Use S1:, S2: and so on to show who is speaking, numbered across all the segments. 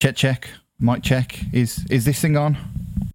S1: Check, check. Mic check. Is is this thing on?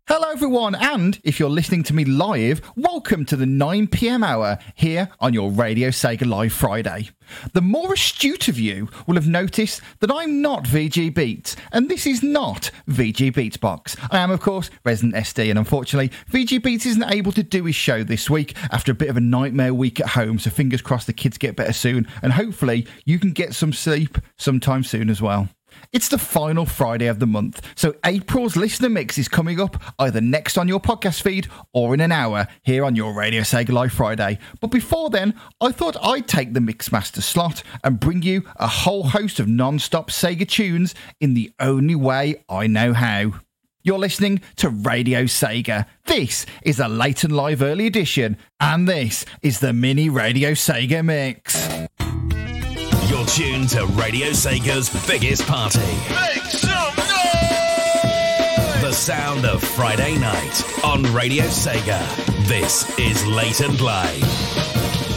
S1: Hello, everyone, and if you're listening to me live, welcome to the 9 pm hour here on your Radio Sega Live Friday. The more astute of you will have noticed that I'm not VG Beats, and this is not VG Beats Box. I am, of course, Resident SD, and unfortunately, VG Beats isn't able to do his show this week after a bit of a nightmare week at home, so fingers crossed the kids get better soon, and hopefully you can get some sleep sometime soon as well. It's the final Friday of the month, so April's listener mix is coming up either next on your podcast feed or in an hour here on your Radio Sega Live Friday. But before then, I thought I'd take the Mixmaster slot and bring you a whole host of non stop Sega tunes in the only way I know how. You're listening to Radio Sega. This is a late and live early edition, and this is the mini Radio Sega mix.
S2: You're tuned to Radio Sega's biggest party.
S3: Make some noise!
S2: The sound of Friday night on Radio Sega. This is Late and Live.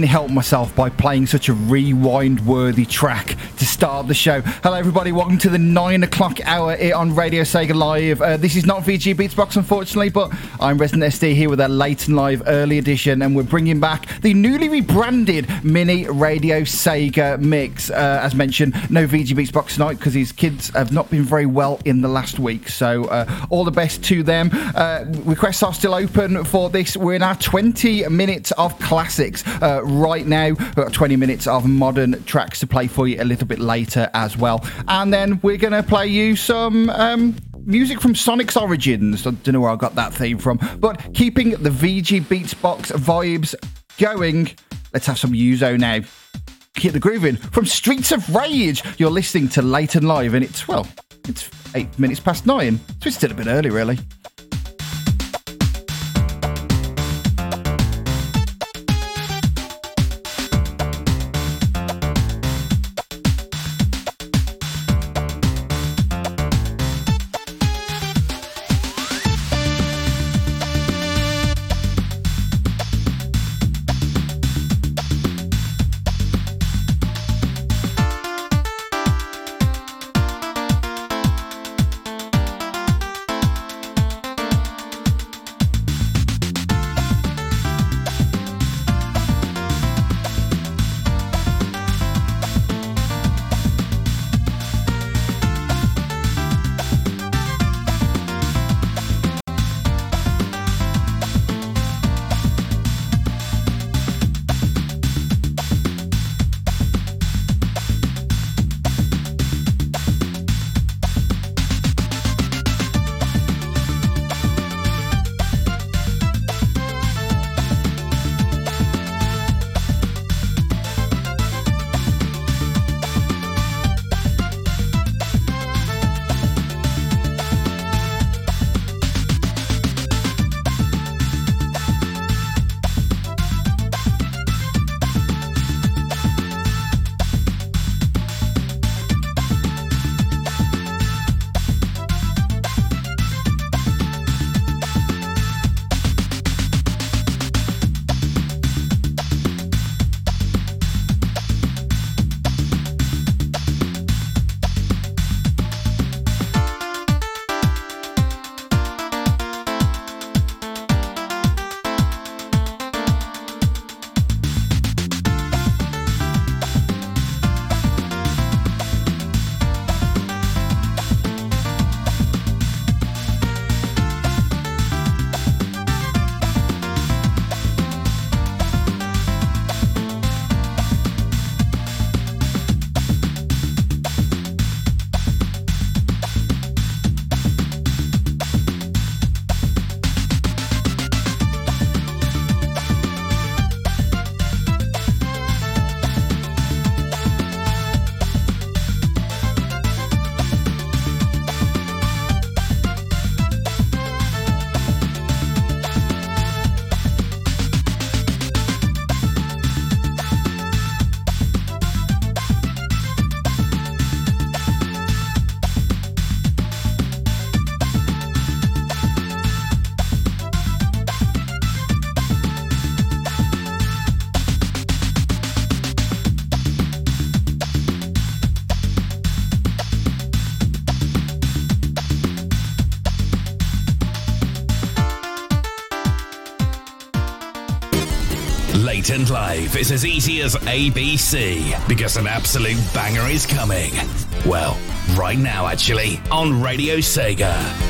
S1: Couldn't help myself by playing such a rewind worthy track to start the show. Hello, everybody. Welcome to the nine o'clock hour here on Radio Sega Live. Uh, this is not VG Beatsbox, unfortunately, but I'm Resident SD here with a late and live early edition, and we're bringing back the newly rebranded mini Radio Sega mix. Uh, as mentioned, no VG Beatsbox tonight because his kids have not been very well in the last week. So, uh, all the best to them. Uh, requests are still open for this. We're in our 20 minutes of classics uh, right now. We've got 20 minutes of modern tracks to play for you a little bit later as well. And then we're going to play you some. Um, music from Sonic's Origins. I don't know where I got that theme from, but keeping the VG Beatsbox vibes going. Let's have some Yuzo now. Keep the grooving from Streets of Rage. You're listening to Late and Live, and it's well, it's eight minutes past nine, so it's still a bit early, really.
S2: Live is as easy as ABC because an absolute banger is coming. Well, right now, actually, on Radio Sega.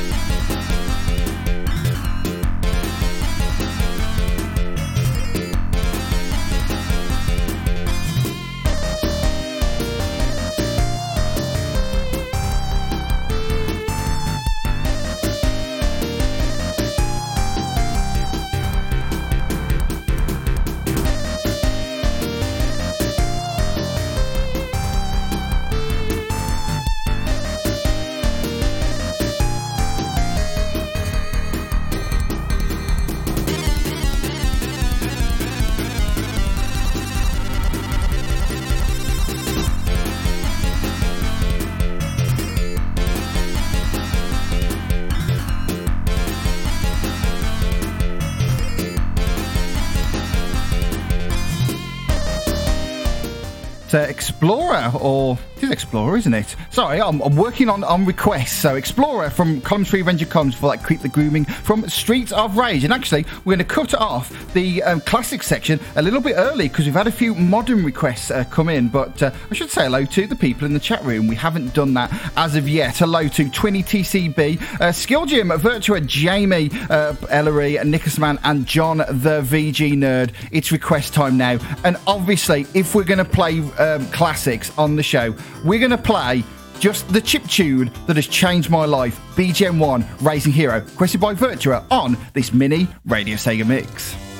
S1: Uh, Explorer, or it is Explorer, isn't it? Sorry, I'm, I'm, working on, on requests. So Explorer from Column 3 Ranger Comes for like Keep the Grooving from Streets of Rage. And actually, we're going to cut off the um, classic section a little bit early because we've had a few modern requests uh, come in. But uh, I should say hello to the people in the chat room. We haven't done that as of yet. Hello to Twinny TCB, uh, Skill Gym, Virtua, Jamie, uh, Ellery, Nickusman, and John the VG Nerd. It's request time now. And obviously, if we're going to play um, classics on the show, we're going to play just the chip tune that has changed my life BGM 1 Racing Hero, requested by Virtua on this mini Radio Sega mix.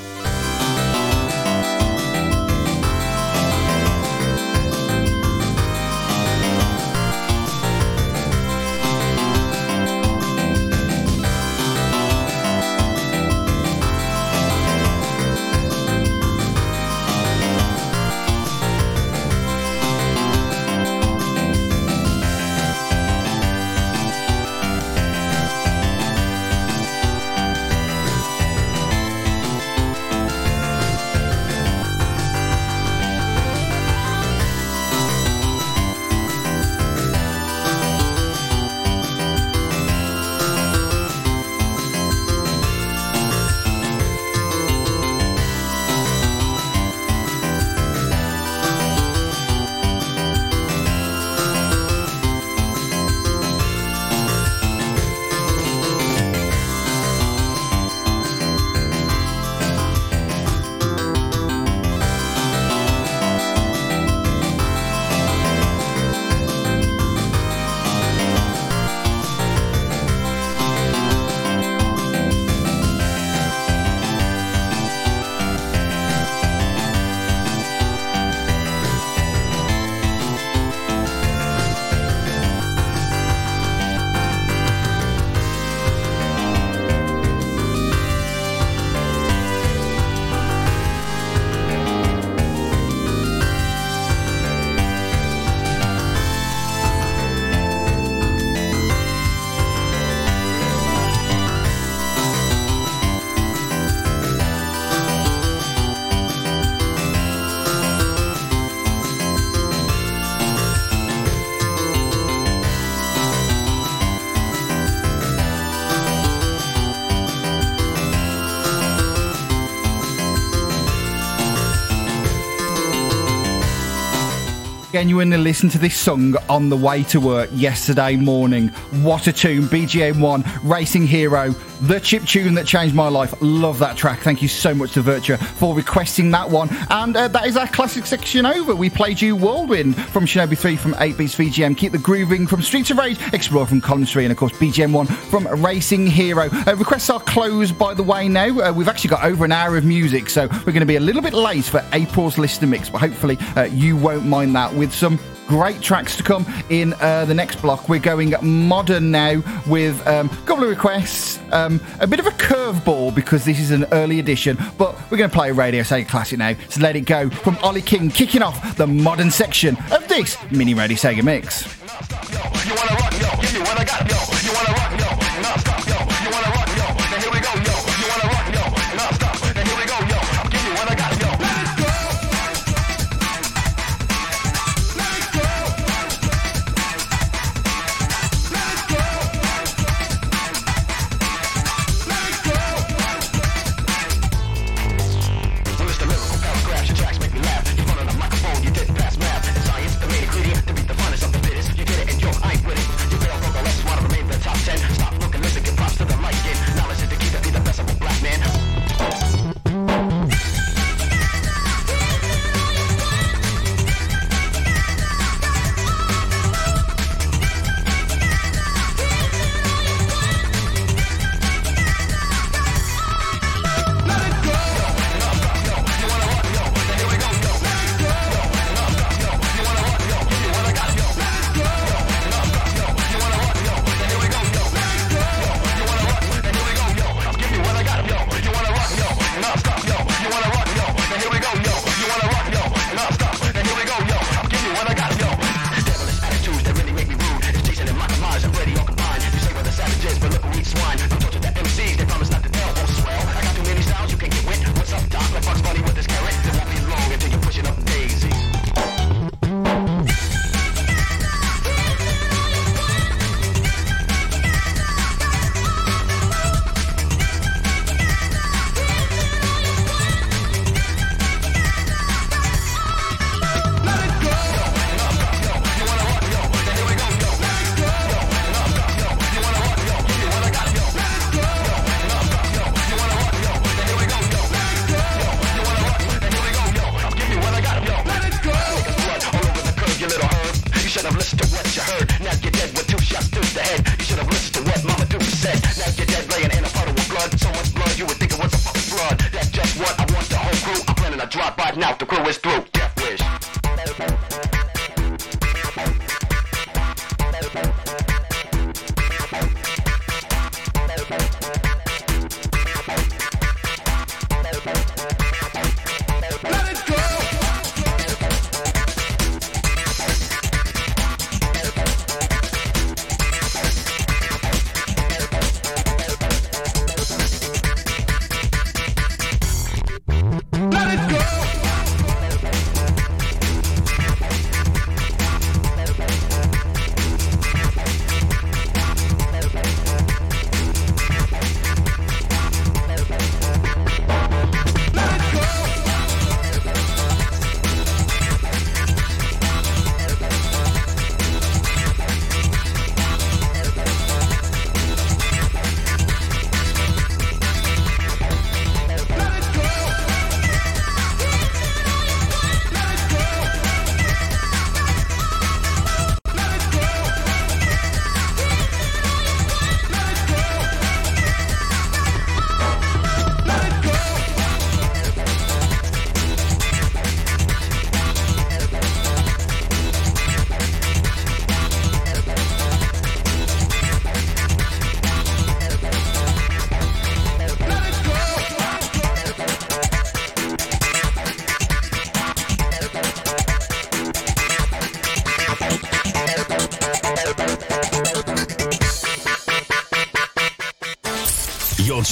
S1: Genuinely listened to this song on the way to work yesterday morning. What a tune! BGM1, Racing Hero, the chip tune that changed my life. Love that track. Thank you so much to Virtua for requesting that one. And uh, that is our classic section over. We played you Whirlwind from Shinobi 3 from 8 Beats VGM, Keep the Grooving from Streets of Rage, Explore from Column 3, and of course BGM1 from Racing Hero. Uh, requests are closed, by the way, now. Uh, we've actually got over an hour of music, so we're going to be a little bit late for April's listener mix, but hopefully uh, you won't mind that with some great tracks to come in uh, the next block. We're going modern now with um, a couple of requests, um, a bit of a curveball because this is an early edition, but we're going to play a Radio Sega classic now. So let it go from Ollie King, kicking off the modern section of this mini Radio Sega mix.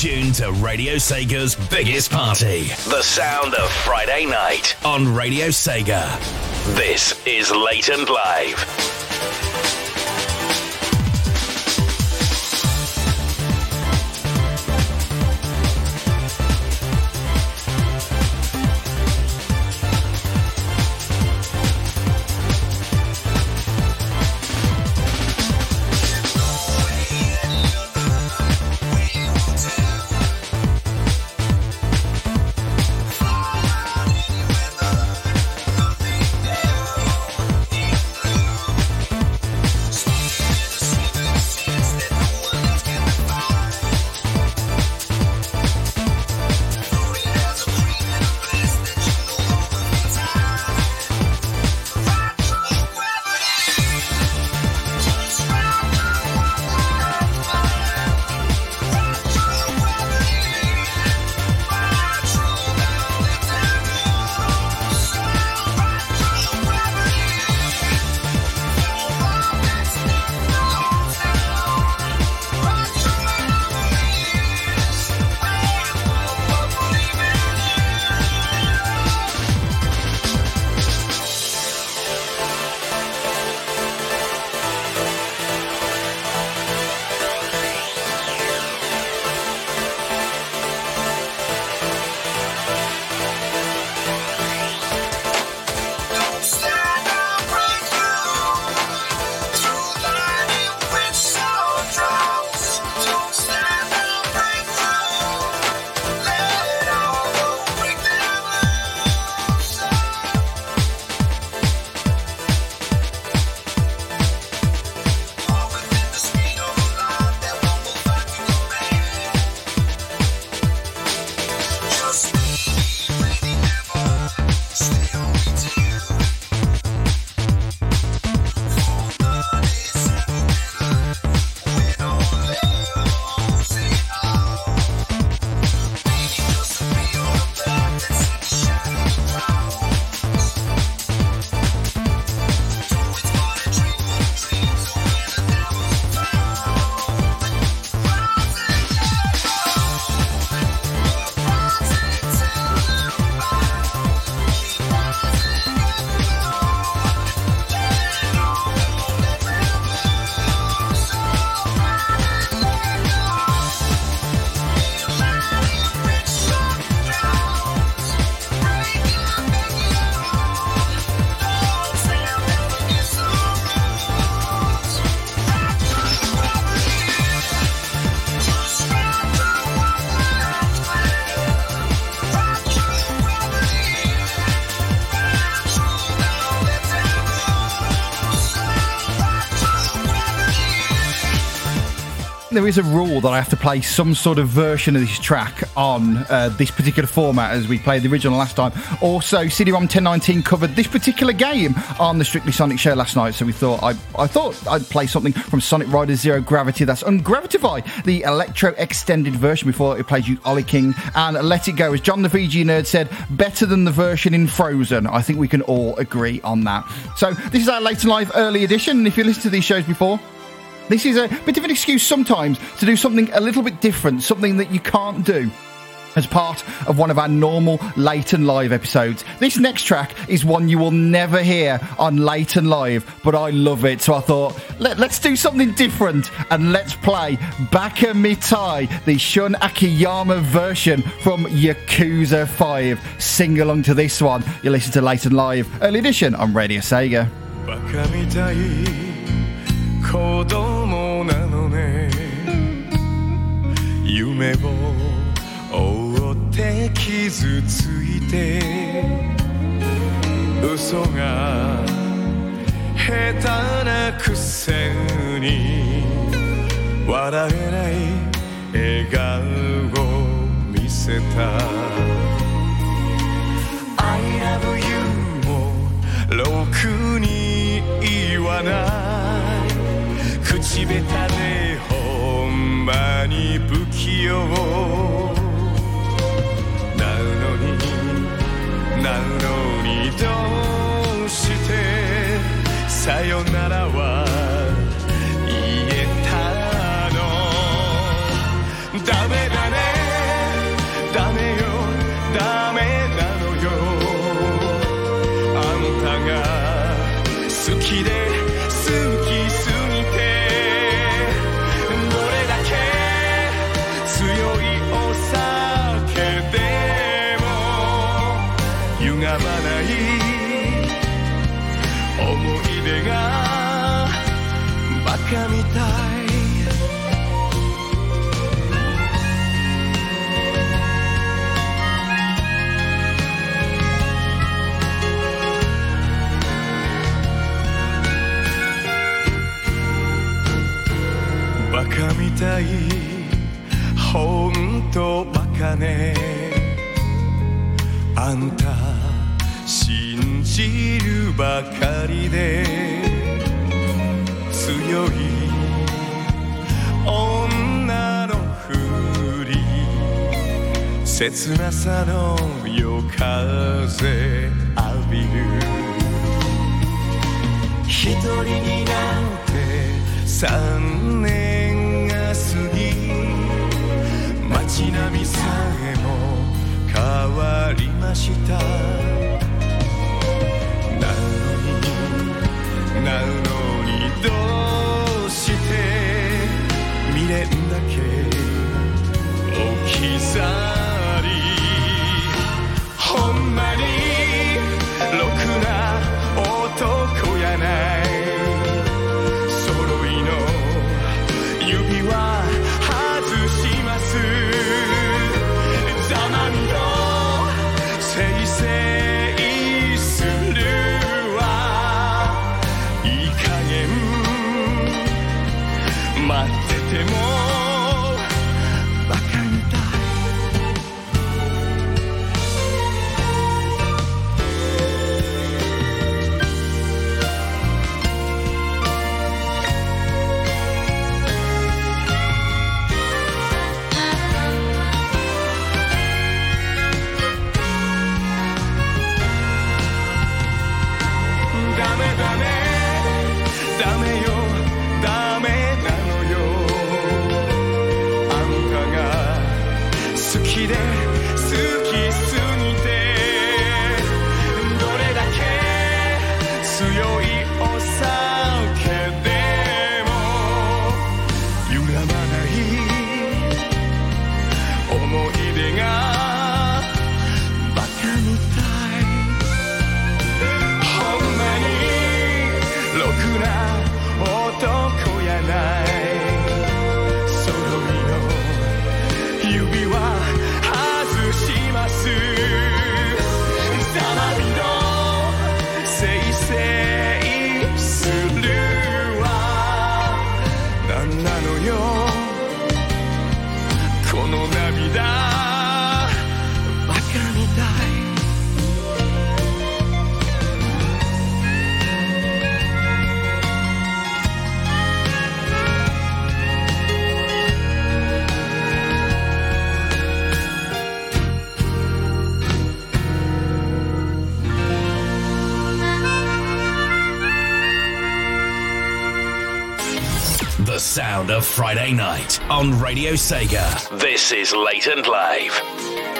S3: Tuned to Radio Sega's biggest party. The sound of Friday night on Radio Sega. This is Late and
S1: Live. Is a rule that I have to play some sort of version of this track on uh, this particular format as we played the original last time. Also, CD-ROM 1019 covered this particular game on the Strictly Sonic show last night, so we thought I, I thought I'd play something from Sonic Rider Zero Gravity. That's Ungravitify, the electro extended version before it played you Ollie King and Let It Go. As John the VG nerd said, better than the version in Frozen. I think we can all agree on that. So this is our late and live early edition, and if you listen to these shows before. This is a bit of an excuse sometimes to do something a little bit different, something that you can't do as part of one of our normal late and live episodes. This next track is one you will never hear on late and live, but I love it. So I thought, Let, us do something different and let's play Baka Mitai, the Shun Akiyama version from Yakuza 5. Sing along to this one. You listen to late and live, early edition on Radio Sega.
S4: 子供なのね。夢を追って傷ついて。嘘が下手なくせに。笑えない笑顔を見せた。I love you もろくに言わない。口下手でほんまに不器用ね。あんた信じるばかりで強い女のふり切なさの夜風浴びる。一人になって三年が過ぎ街並みさえも変わりました。なのになのにどうして未練だけ置き去りほんまに
S2: on Radio Sega. This is Late and Live.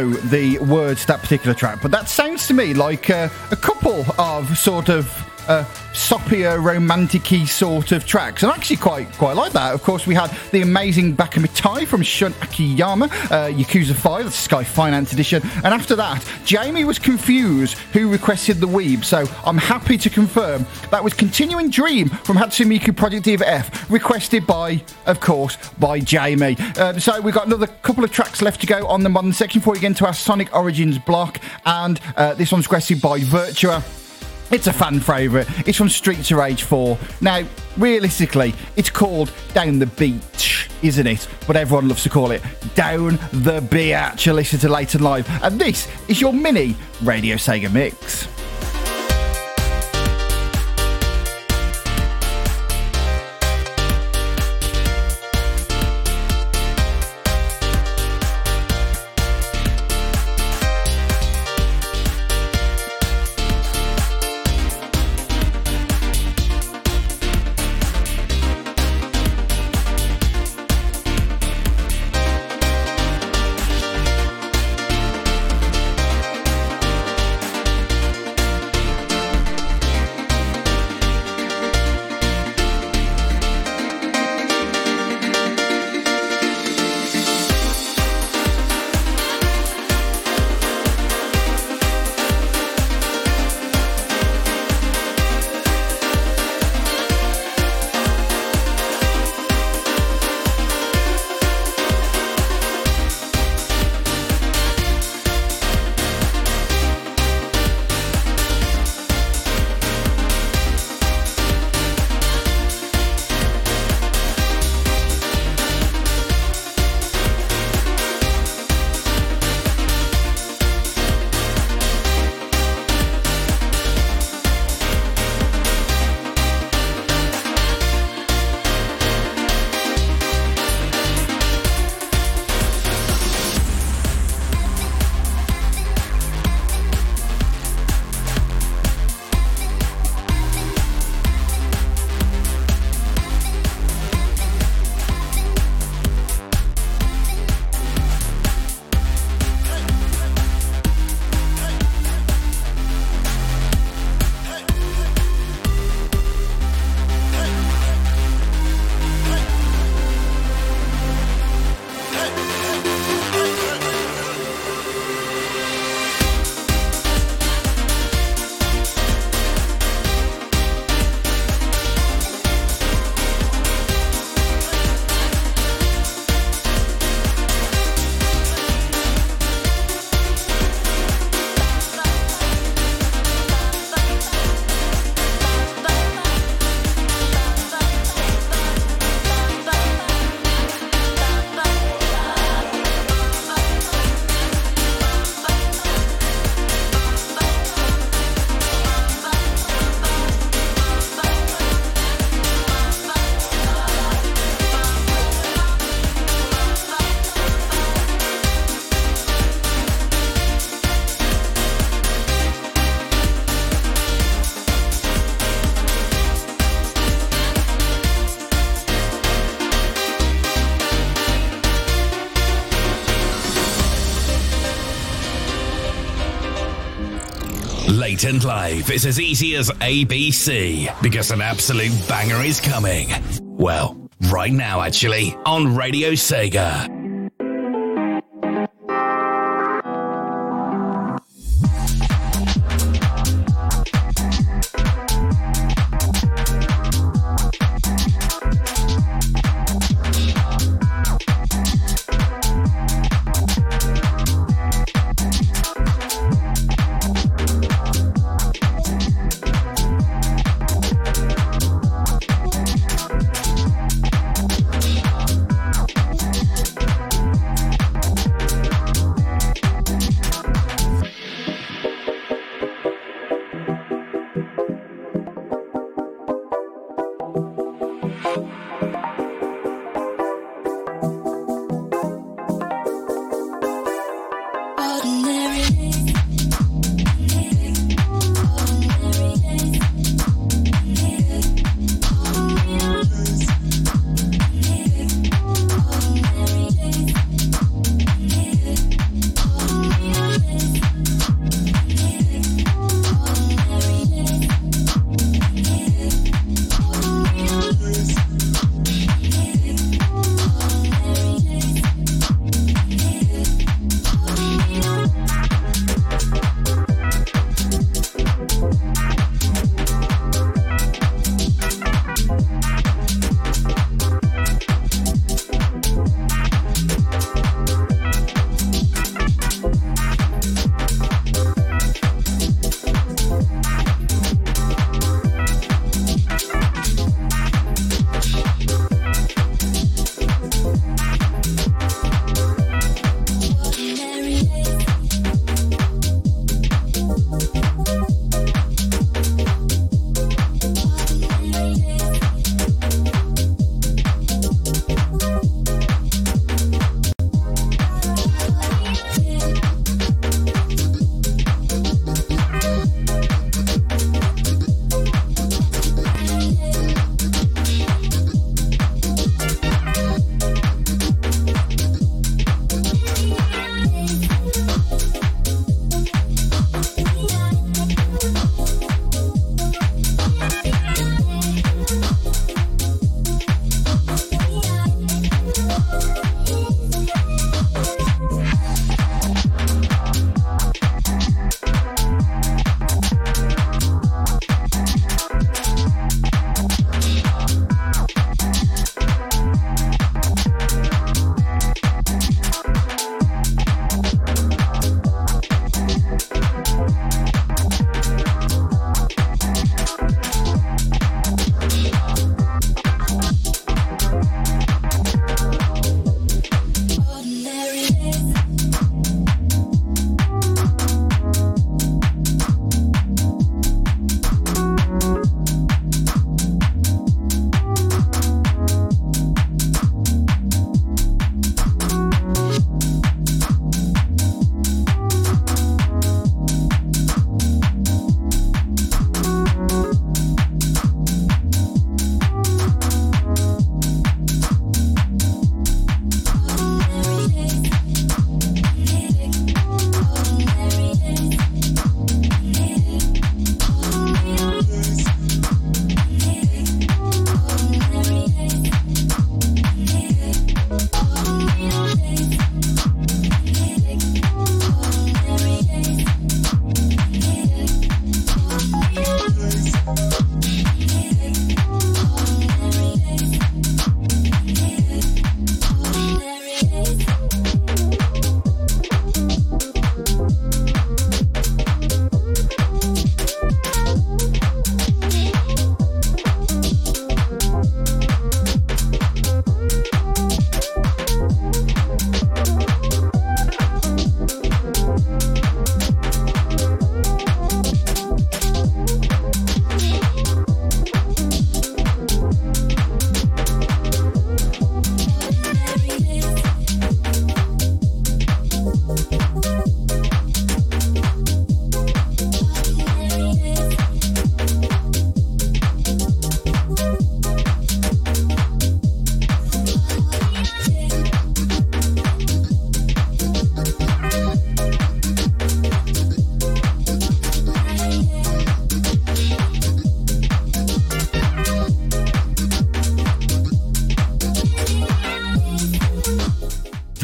S1: know the words to that particular track, but that sounds to me like uh, a couple of sort of uh, soppier, romantic-y sort of tracks, and I actually quite quite like that. Of course, we had the amazing Bakamitai from Shun Akiyama, uh, Yakuza 5, the Sky Finance Edition, and after that, Jamie was confused who requested the Weeb, so I'm happy to confirm that was Continuing Dream from Hatsune Miku Project Diva F, requested by, of course, by Jamie. Uh, so we've got another couple of tracks left to go on the modern section before we get into our Sonic Origins block, and uh, this one's requested by Virtua. It's a fan favourite. It's from Streets of Rage 4. Now, realistically, it's called Down the Beach, isn't it? But everyone loves to call it Down the Biatch. You listen to Late and Live. And this is your mini Radio Sega mix.
S3: And live is as easy as ABC because an absolute banger is coming. Well, right now, actually, on Radio Sega.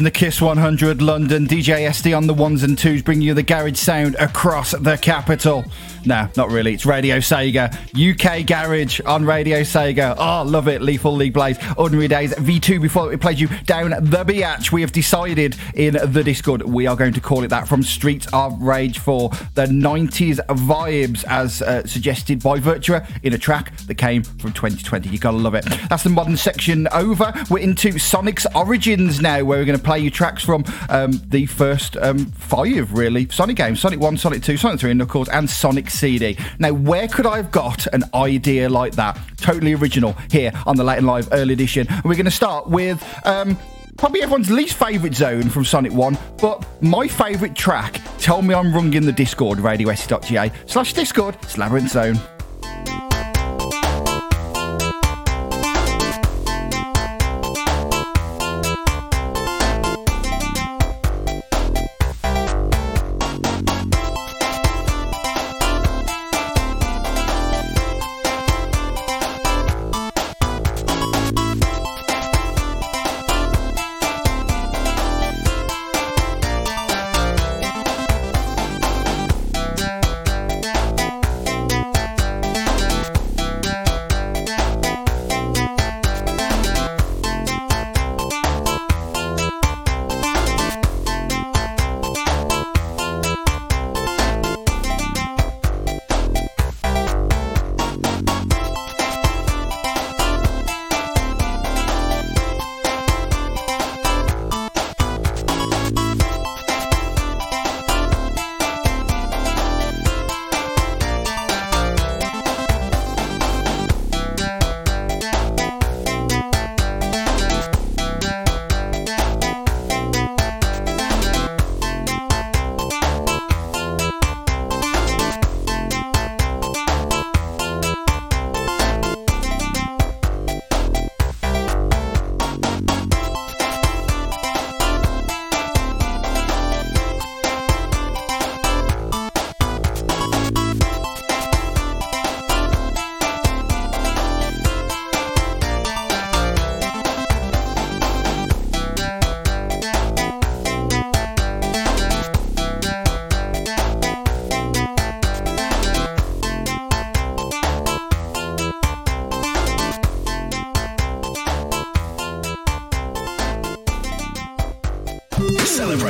S1: The Kiss 100 London, DJ SD on the ones and twos, bringing you the garage sound across the capital. No, not really. It's Radio Sega. UK Garage on Radio Sega. Oh, love it. Lethal League Blaze. Ordinary Days V2 before we played you down the biatch. We have decided in the Discord we are going to call it that from Streets of Rage for the 90s vibes as uh, suggested by Virtua in a track that came from 2020. You gotta love it. That's the modern section over. We're into Sonic's Origins now, where we're going to play you tracks from um, the first um, five, really. Sonic games Sonic 1, Sonic 2, Sonic 3, and of course, and Sonic CD. Now, where could I have got an idea like that? Totally original here on the Late and Live Early Edition. And we're going to start with. Um, Probably everyone's least favourite zone from Sonic 1, but my favourite track, Tell Me I'm Wrong in the Discord, radios.ga slash Discord, it's Labyrinth Zone.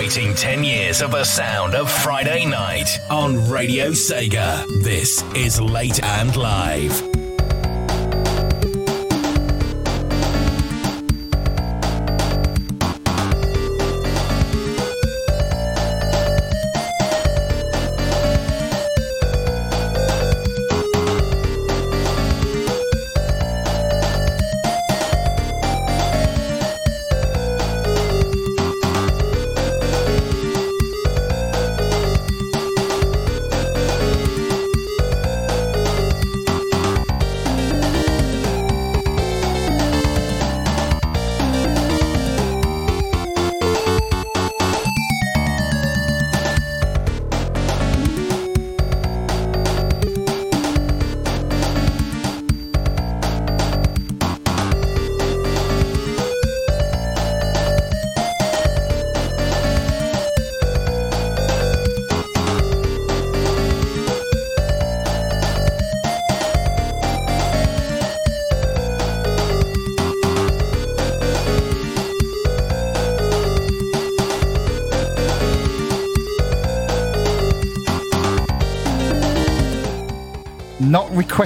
S2: Celebrating 10 years of the sound of Friday night on Radio Sega. This is Late and Live.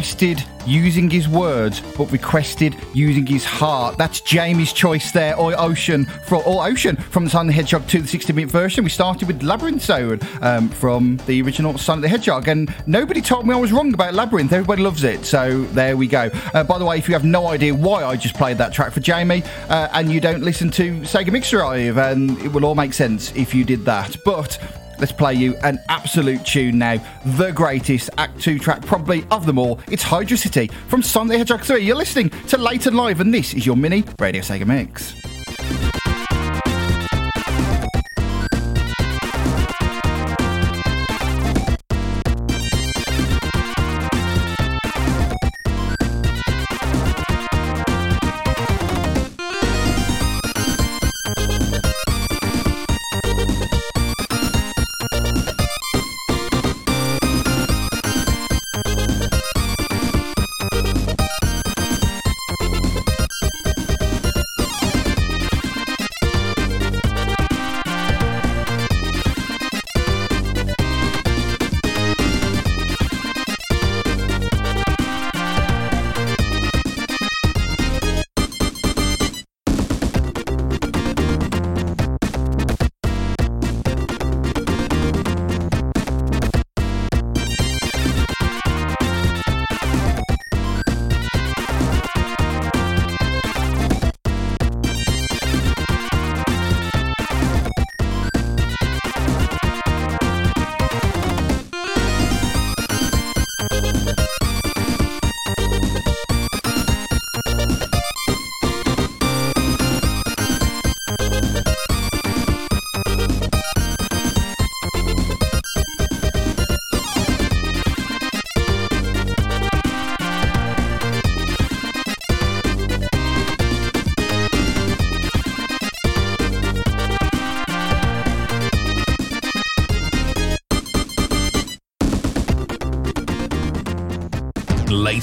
S1: Requested using his words, but requested using his heart. That's Jamie's choice there, or Ocean from or Ocean from the Sonic the Hedgehog 2, the 60-bit version. We started with Labyrinth Zone um, from the original Sonic the Hedgehog, and nobody told me I was wrong about Labyrinth. Everybody loves it, so there we go. Uh, by the way, if you have no idea why I just played that track for Jamie, uh, and you don't listen to Sega Mix Drive, and it will all make sense if you did that. But Let's play you an absolute tune now. The greatest Act 2 track, probably of them all. It's Hydrocity from Sonic the Hedgehog 3. You're listening to Late and Live, and this is your mini Radio Sega Mix.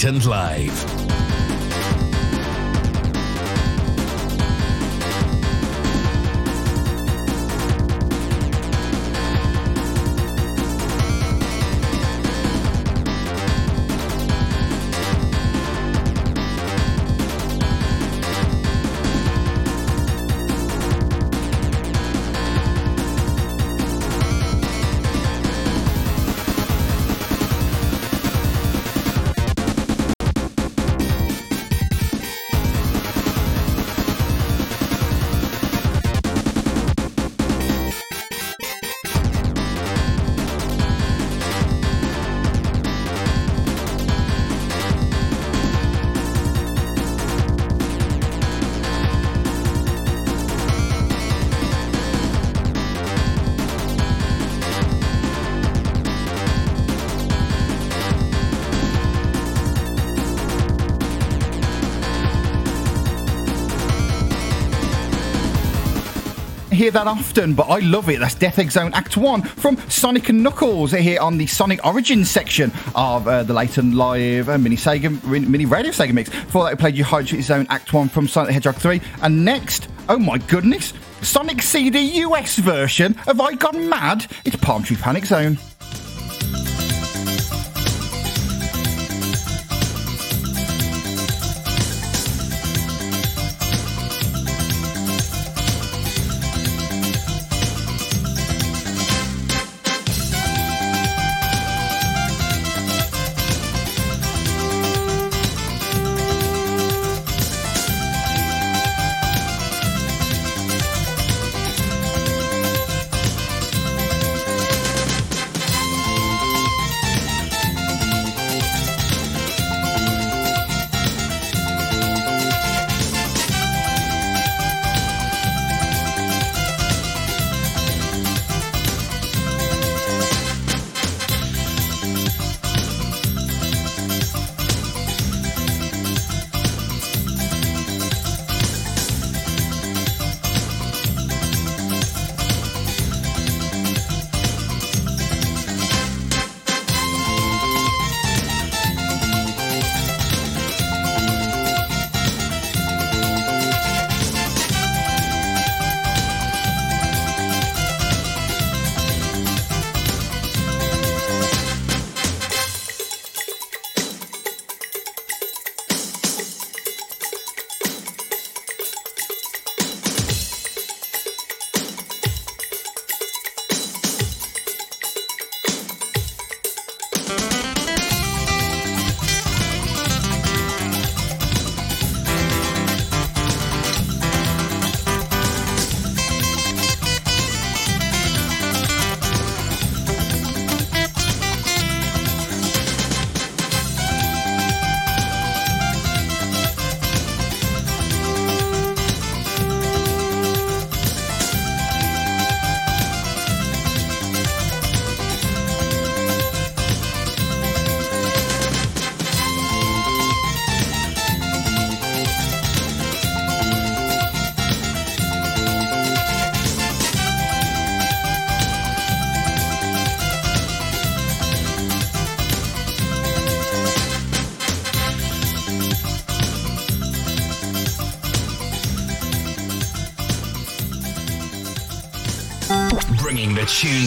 S2: Live.
S1: Hear that often, but I love it. That's Death Egg Zone Act 1 from Sonic and Knuckles here on the Sonic Origins section of uh, the Late and Live uh, mini Sega, mini radio Sega mix. Before that, we played you Hydrocity Zone Act 1 from Sonic the Hedgehog 3. And next, oh my goodness, Sonic CD US version. Have I gone mad? It's Palm Tree Panic Zone.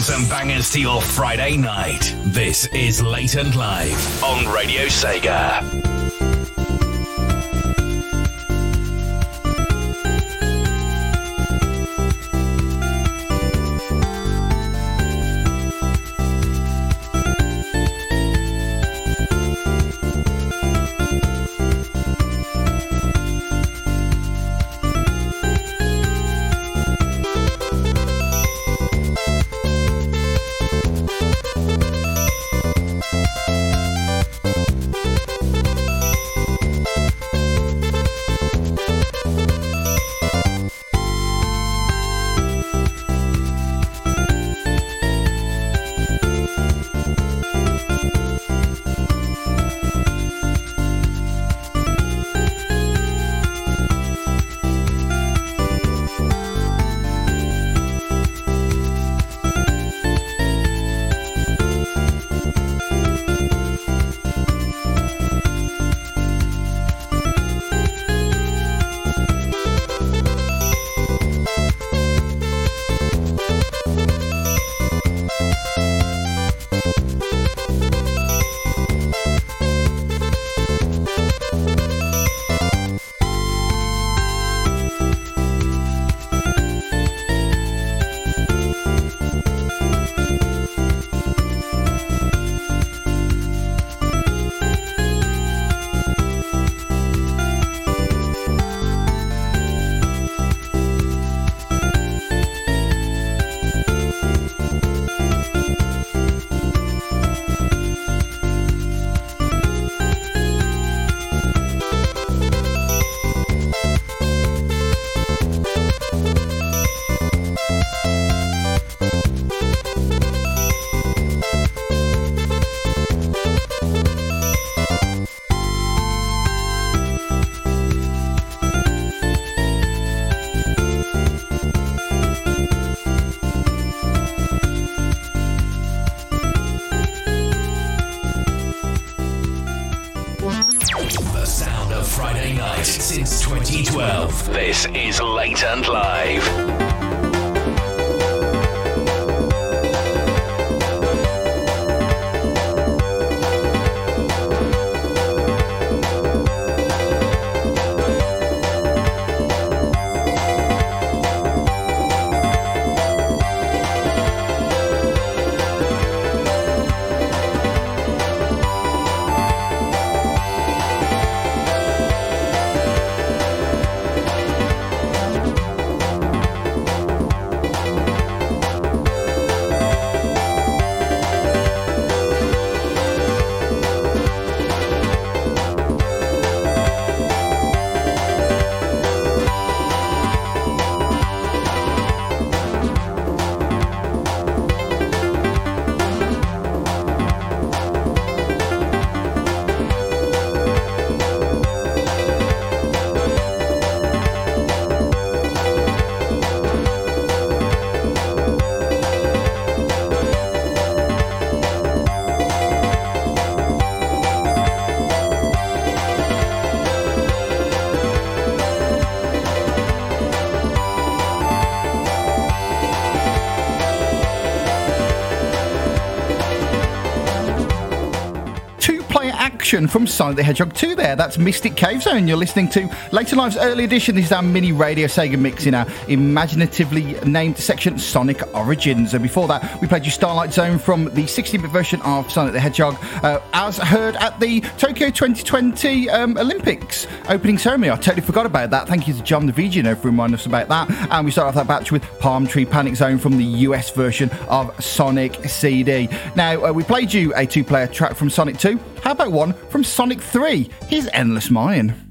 S1: Tunes and bangers to your Friday night. This is
S2: Late and Live
S1: on Radio Sega. From Sonic the Hedgehog 2 there. That's Mystic Cave Zone. You're listening to Late and Live's early edition. This is our mini Radio Sega mix in our imaginatively named section Sonic Origins. And before that, we played you Starlight Zone from the 16 bit version of Sonic the Hedgehog, uh, as heard at the Tokyo 2020 um, Olympics opening ceremony. I totally forgot about that. Thank you to John the VG for reminding us about that. And we start off that batch with Palm Tree Panic Zone from the US version of Sonic CD. Now, uh, we played you a two player track from Sonic 2. How about one from Sonic 3? Here's Endless Mine.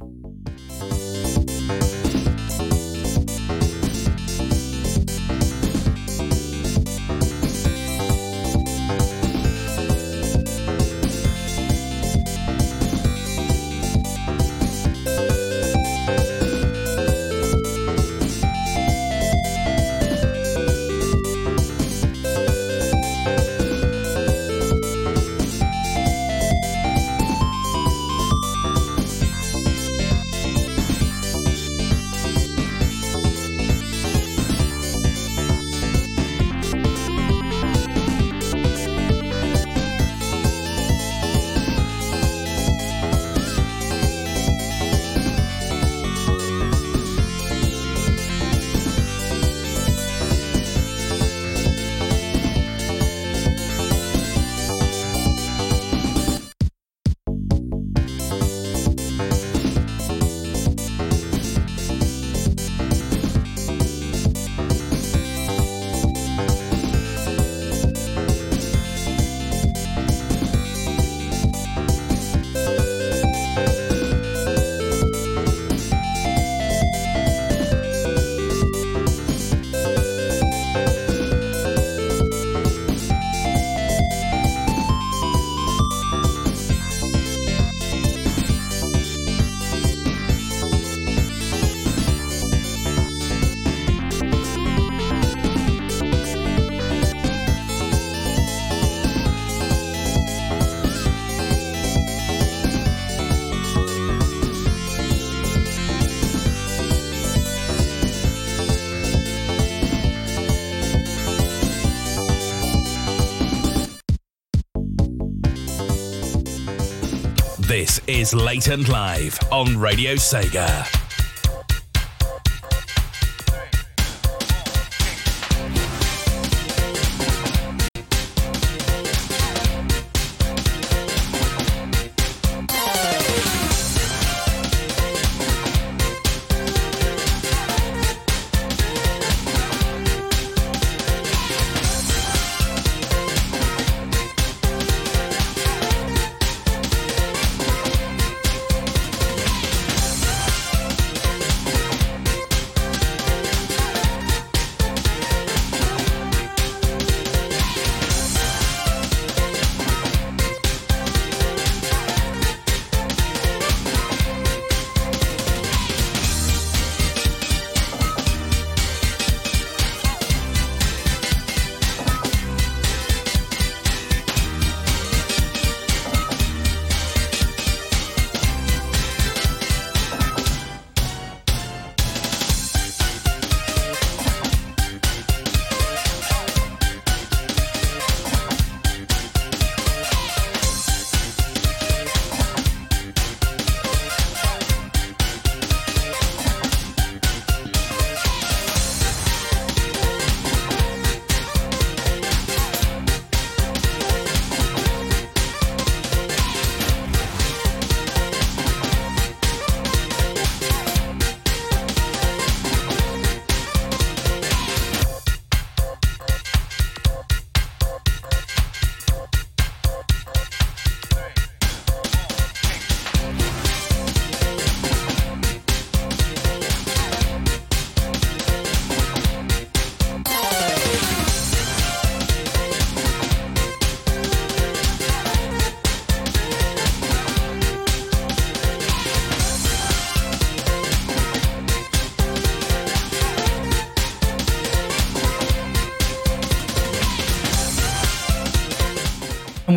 S2: This is Late and Live on Radio Sega.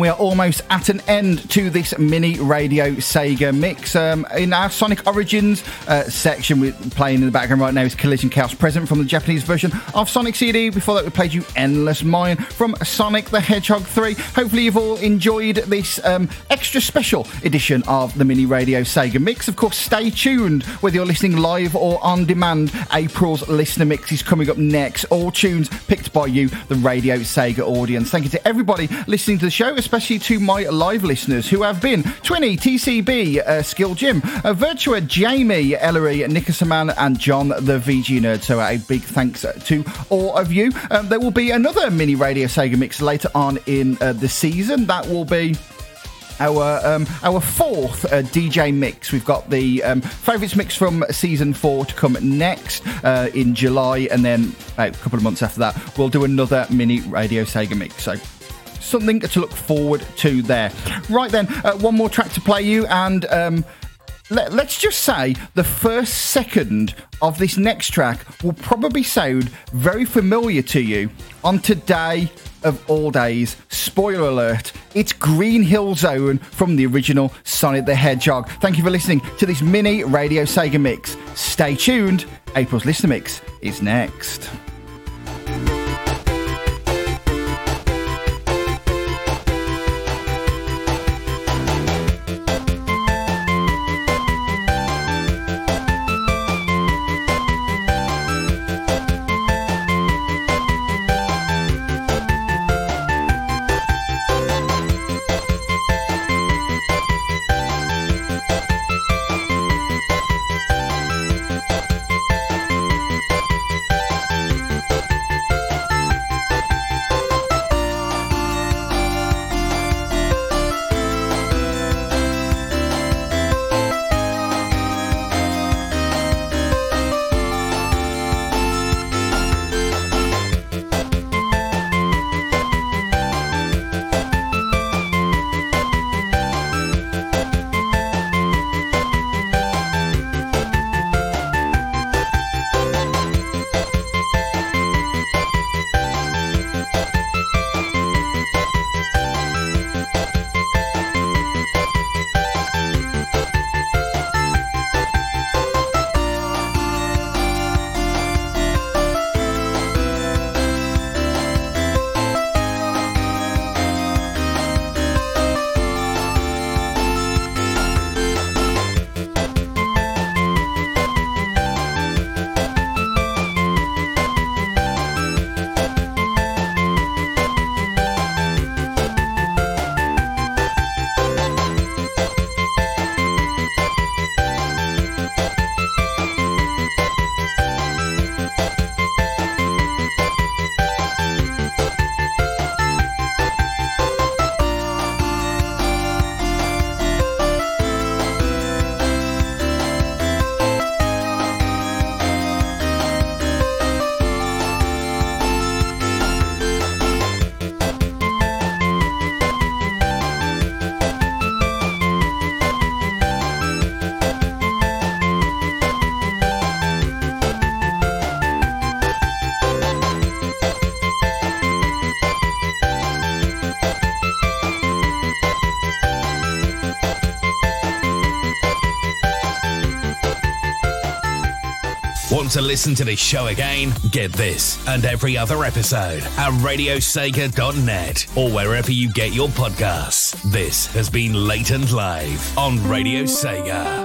S1: We are almost at an end to this mini Radio Sega mix. Um, in our Sonic Origins uh, section, we're playing in the background right now is Collision Chaos Present from the Japanese version of Sonic CD. Before that, we played you Endless Mine from Sonic the Hedgehog 3. Hopefully, you've all enjoyed this um, extra special edition of the mini Radio Sega mix. Of course, stay tuned whether you're listening live or on demand. April's listener mix is coming up next. All tunes picked by you, the Radio Sega audience. Thank you to everybody listening to the show, especially to my live listeners who have been Twinny, TCB, uh, Skill Jim, uh, Virtua, Jamie, Ellery, Nickersaman, and John the VG Nerd. So a big thanks to all of you. Um, there will be another mini Radio Sega mix later on in uh, the season. That will be our um, our fourth uh, DJ mix. We've got the um, favourites mix from season four to come next uh, in July, and then uh, a couple of months after that, we'll do another mini Radio Sega mix. So. Something to look forward to there. Right then, uh, one more track to play you, and um, let, us just say the first second of this next track will probably sound very familiar to you on today of all days. Spoiler alert, it's Green Hill Zone from the original Sonic the Hedgehog. Thank you for listening to this mini Radio Sega mix. Stay tuned, April's Listener Mix is next.
S2: Want to listen to this show again? Get this and every other episode at radiosega.net or wherever you get your podcasts. This has been Late and Live on Radio Sega.